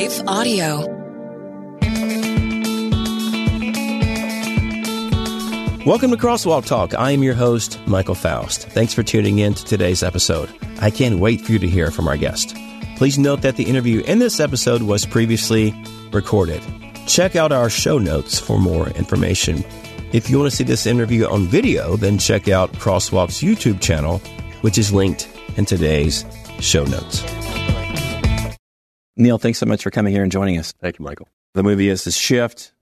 Life Audio. Welcome to Crosswalk Talk. I am your host, Michael Foust. Thanks for tuning in to today's episode. I can't wait for you to hear from our guest. Please note that the interview in this episode was previously recorded. Check out our show notes for more information. If you want to see this interview on video, then check out Crosswalk's YouTube channel, which is linked in today's show notes. Neal, thanks so much for coming here and joining us. Thank you, Michael. The movie is The Shift.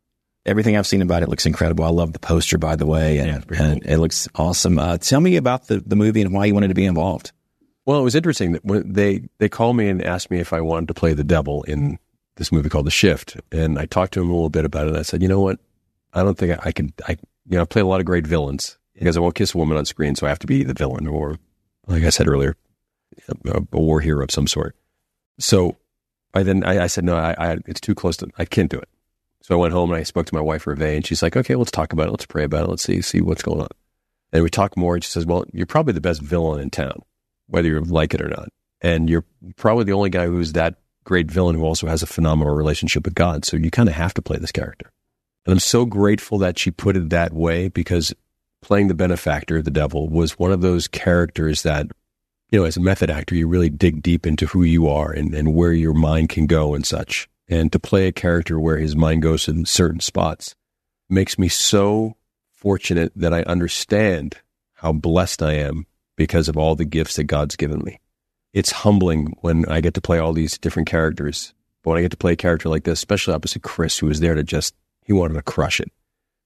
Everything I've seen about it looks incredible. I love the poster, by the way, and, Yeah, and it looks awesome. Uh, tell me about the, the movie and why you wanted to be involved. Well, it was interesting that when they they called me and asked me if I wanted to play the devil in this movie called The Shift, and I talked to him a little bit about it. And I said, you know what, I don't think I, I can. I you know I play a lot of great villains because I won't kiss a woman on screen, so I have to be the villain or, like I said earlier, a, a war hero of some sort. So Then I, I said no, I, I it's too close to I can't do it. So I went home and I spoke to my wife Ruvé, and she's like, okay, let's talk about it. Let's pray about it. Let's see see what's going on. And we talked more, and she says, well, you're probably the best villain in town, whether you like it or not, and you're probably the only guy who's that great villain who also has a phenomenal relationship with God. So you kind of have to play this character. And I'm so grateful that she put it that way because playing the benefactor, the devil, was one of those characters that, you know, as a method actor, you really dig deep into who you are and, and where your mind can go and such. And to play a character where his mind goes in certain spots makes me so fortunate that I understand how blessed I am because of all the gifts that God's given me. It's humbling when I get to play all these different characters. But when I get to play a character like this, especially opposite Chris, who was there to just, he wanted to crush it.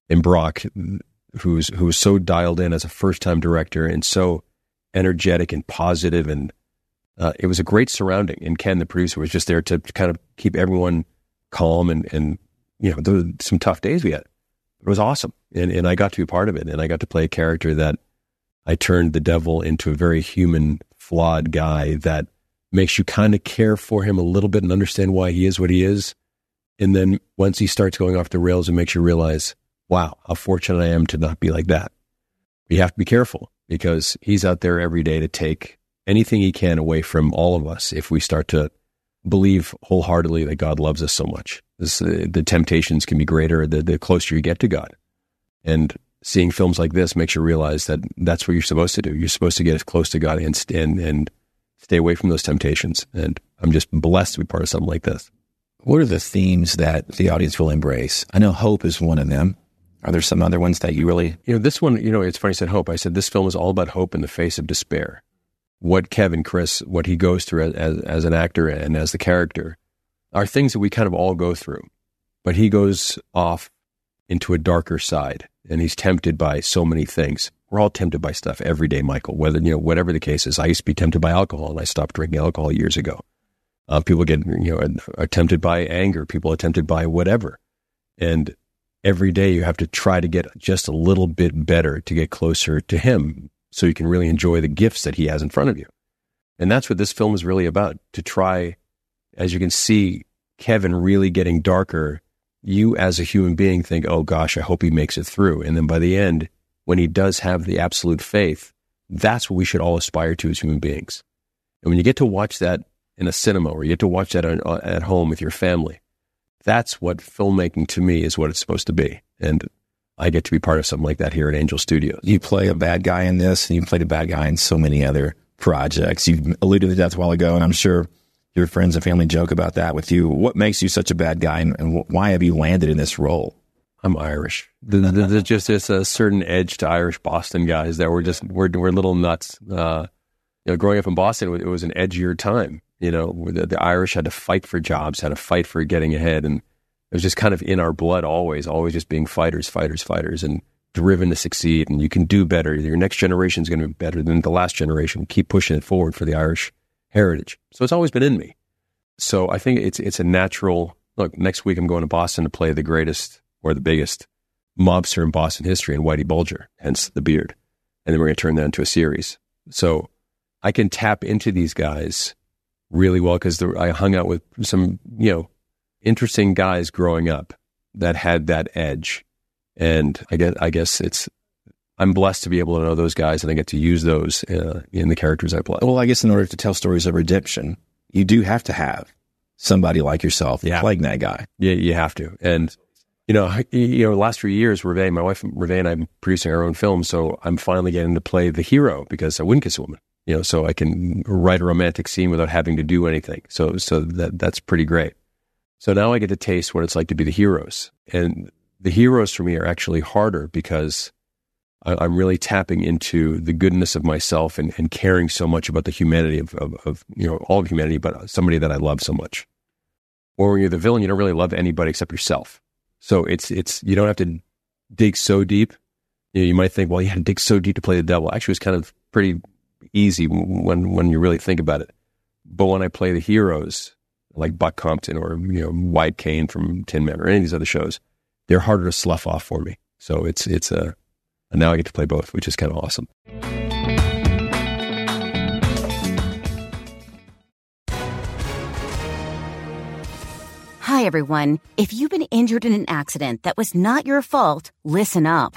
And Brock, who's, who was so dialed in as a first time director and so energetic and positive and uh, it was a great surrounding. And Ken, the producer, was just there to kind of keep everyone calm and, and you know, there were some tough days we had. It was awesome. And, and I got to be part of it. And I got to play a character that I turned the devil into a very human, flawed guy that makes you kind of care for him a little bit and understand why he is what he is. And then once he starts going off the rails, it makes you realize, wow, how fortunate I am to not be like that. You have to be careful because he's out there every day to take anything he can away from all of us if we start to believe wholeheartedly that God loves us so much. This, uh, the temptations can be greater the, the closer you get to God. And seeing films like this makes you realize that that's what you're supposed to do. You're supposed to get as close to God and, and, and stay away from those temptations. And I'm just blessed to be part of something like this. What are the themes that the audience will embrace? I know hope is one of them. Are there some other ones that you really? You know, this one, you know, it's funny you said hope. I said this film is all about hope in the face of despair. What Kevin, Chris, what he goes through as, as, an actor and as the character are things that we kind of all go through. But he goes off into a darker side and he's tempted by so many things. We're all tempted by stuff every day, Michael, whether, you know, whatever the case is. I used to be tempted by alcohol and I stopped drinking alcohol years ago. Uh, people get, you know, are tempted by anger. People are tempted by whatever. And every day you have to try to get just a little bit better to get closer to him so you can really enjoy the gifts that he has in front of you. And that's what this film is really about to try, as you can see, Kevin really getting darker. You, as a human being, think, oh gosh, I hope he makes it through. And then by the end, when he does have the absolute faith, that's what we should all aspire to as human beings. And when you get to watch that in a cinema or you get to watch that uh, at home with your family, that's what filmmaking to me is what it's supposed to be. And I get to be part of something like that here at Angel Studios. You play a bad guy in this, and you played a bad guy in so many other projects. You alluded to that a while ago, and I'm sure your friends and family joke about that with you. What makes you such a bad guy, and, and why have you landed in this role? I'm Irish. There's just this a certain edge to Irish Boston guys that we're just we're we're little nuts. Uh, you know, growing up in Boston, it was an edgier time. You know, the, the Irish had to fight for jobs, had to fight for getting ahead, and it was just kind of in our blood always, always just being fighters, fighters, fighters, and driven to succeed. And you can do better. Your next generation is going to be better than the last generation. Keep pushing it forward for the Irish heritage. So it's always been in me. So I think it's it's a natural. Look, next week I'm going to Boston to play the greatest or the biggest mobster in Boston history, and Whitey Bulger, hence the beard. And then we're going to turn that into a series. So I can tap into these guys really well because I hung out with some, you know, interesting guys growing up that had that edge. And I guess, I guess it's, I'm blessed to be able to know those guys and I get to use those uh, in the characters I play. Well, I guess in order to tell stories of redemption, you do have to have somebody like yourself Yeah. playing that guy. Yeah, you have to. And you know, you know, the last few years, Ruvé, my wife Ruvé and I'm producing our own film, so I'm finally getting to play the hero because I wouldn't kiss a woman. You know, so I can write a romantic scene without having to do anything. So, so that that's pretty great. So now I get to taste what it's like to be the heroes, and the heroes for me are actually harder because I, I'm really tapping into the goodness of myself and, and caring so much about the humanity of, of, of you know all of humanity, but somebody that I love so much. Or when you're the villain, you don't really love anybody except yourself. So it's it's you don't have to dig so deep. You, know, you might think, well, you had to dig so deep to play the devil. Actually, it's kind of pretty easy when when you really think about it. But when I play the heroes like Buck Compton or you know Wyatt Cain from Tin Man or any of these other shows, they're harder to slough off for me. So it's it's a and now I get to play both, which is kind of awesome. Hi, everyone. If you've been injured in an accident that was not your fault, listen up.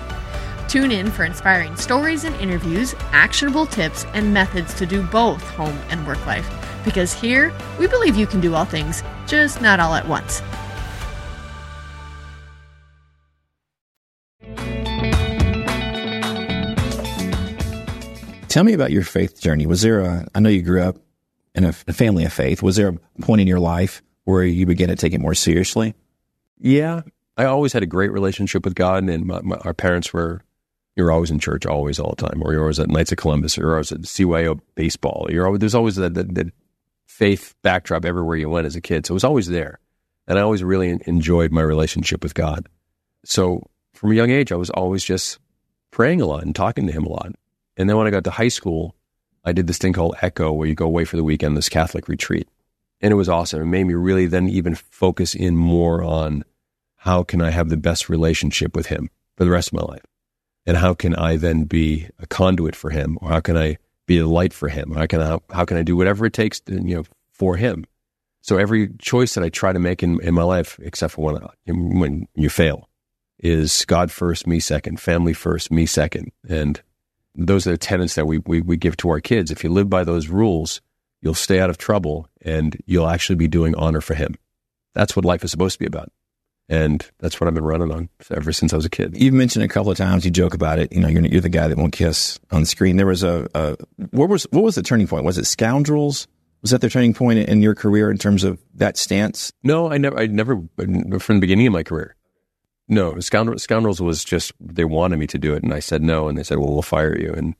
Tune in for inspiring stories and interviews, actionable tips, and methods to do both home and work life. Because here, we believe you can do all things, just not all at once. Tell me about your faith journey. Was there a, I know you grew up in a, a family of faith. Was there a point in your life where you began to take it more seriously? Yeah, I always had a great relationship with God, and my, my, our parents were. You were always in church, always, all the time, or you're always at Knights of Columbus, or you're always at CYO baseball. You're always there's always that, that, that faith backdrop everywhere you went as a kid, so it was always there, and I always really enjoyed my relationship with God. So from a young age, I was always just praying a lot and talking to Him a lot. And then when I got to high school, I did this thing called Echo, where you go away for the weekend, this Catholic retreat, and it was awesome. It made me really then even focus in more on how can I have the best relationship with him for the rest of my life? And how can I then be a conduit for him? Or how can I be a light for him? How can I, how can I do whatever it takes to, you know, for him? So every choice that I try to make in, in my life, except for when, uh, when you fail, is God first, me second, family first, me second. And those are the tenets that we, we, we give to our kids. If you live by those rules, you'll stay out of trouble and you'll actually be doing honor for him. That's what life is supposed to be about. And that's what I've been running on ever since I was a kid. You've mentioned a couple of times. You joke about it. You know, you're, you're the guy that won't kiss on screen. There was a, a what was what was the turning point? Was it Scoundrels? Was that the turning point in your career in terms of that stance? No, I never, I never, from the beginning of my career. No, Scoundrels, Scoundrels was just they wanted me to do it, and I said no, and they said, "Well, we'll fire you," and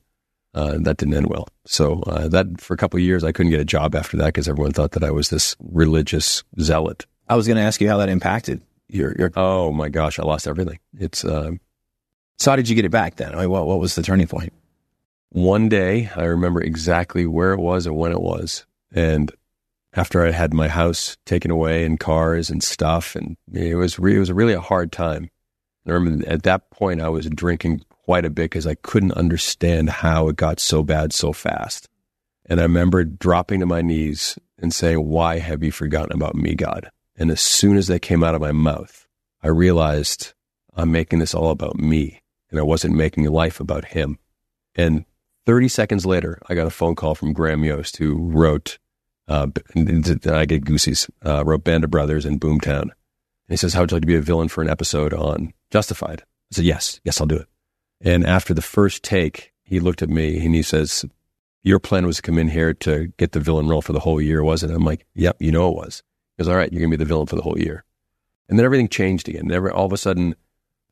uh, that didn't end well. So uh, that for a couple of years, I couldn't get a job after that because everyone thought that I was this religious zealot. I was going to ask you how that impacted your your. Oh my gosh, I lost everything. It's uh, So how did you get it back then? I mean, what what was the turning point? one day I remember exactly where it was and when it was, and after I had my house taken away and cars and stuff, and it was re- it was really a hard time. I remember at that point I was drinking quite a bit because I couldn't understand how it got so bad so fast. And I remember dropping to my knees and saying, "Why have you forgotten about me, God?" And as soon as that came out of my mouth, I realized I'm making this all about me, and I wasn't making life about Him. And 30 seconds later, I got a phone call from Graham Yost, who wrote, uh, I get goosies, uh, wrote Band of Brothers and Boomtown. And he says, How would you like to be a villain for an episode on Justified? I said, Yes, yes, I'll do it. And after the first take, he looked at me and he says, Your plan was to come in here to get the villain role for the whole year, wasn't it? I'm like, Yep, you know it was. Goes, All right, you're going to be the villain for the whole year. And then everything changed again. All of a sudden,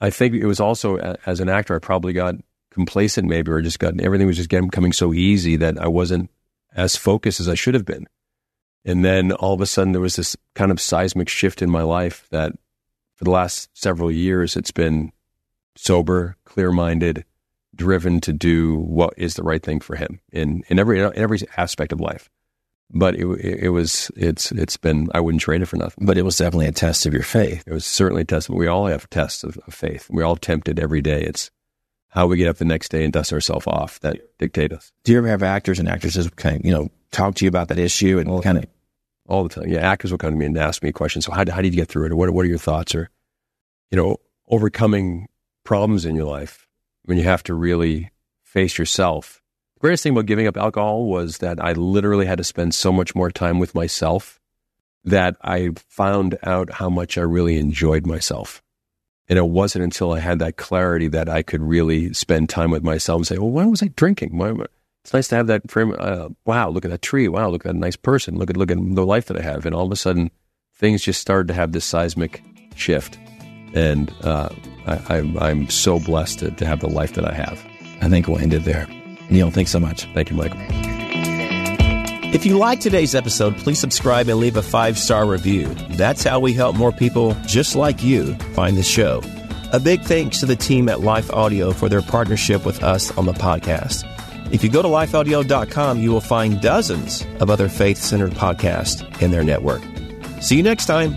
I think it was also as an actor, I probably got complacent maybe, or just got everything was just getting coming so easy that I wasn't as focused as I should have been. And then all of a sudden, there was this kind of seismic shift in my life that for the last several years, it's been sober, clear minded, driven to do what is the right thing for him in, in every in every aspect of life. But it, it, was it's it's been I wouldn't trade it for nothing. But it was definitely a test of your faith. It was certainly a test. We all have tests of, of faith. We're all tempted every day. It's how we get up the next day and dust ourselves off that dictate us. Do you ever have actors and actresses kind of, you know, talk to you about that issue and all kind of all the time? Yeah, actors will come to me and ask me questions. So how, how did you get through it? Or what, what are your thoughts? Or, you know, overcoming problems in your life when you have to really face yourself. Greatest thing about giving up alcohol was that I literally had to spend so much more time with myself that I found out how much I really enjoyed myself. And it wasn't until I had that clarity that I could really spend time with myself and say, well, why was I drinking? Why, it's nice to have that frame. Uh, wow, look at that tree. Wow, look at that nice person. Look at look at the life that I have. And all of a sudden, things just started to have this seismic shift. And uh, I, I'm, I'm so blessed to, to have the life that I have. I think we'll end it there. Neal, thanks so much. Thank you, Michael. If you like today's episode, please subscribe and leave a five star review. That's how we help more people just like you find the show. A big thanks to the team at Life Audio for their partnership with us on the podcast. If you go to lifeaudio.com, you will find dozens of other faith centered podcasts in their network. See you next time.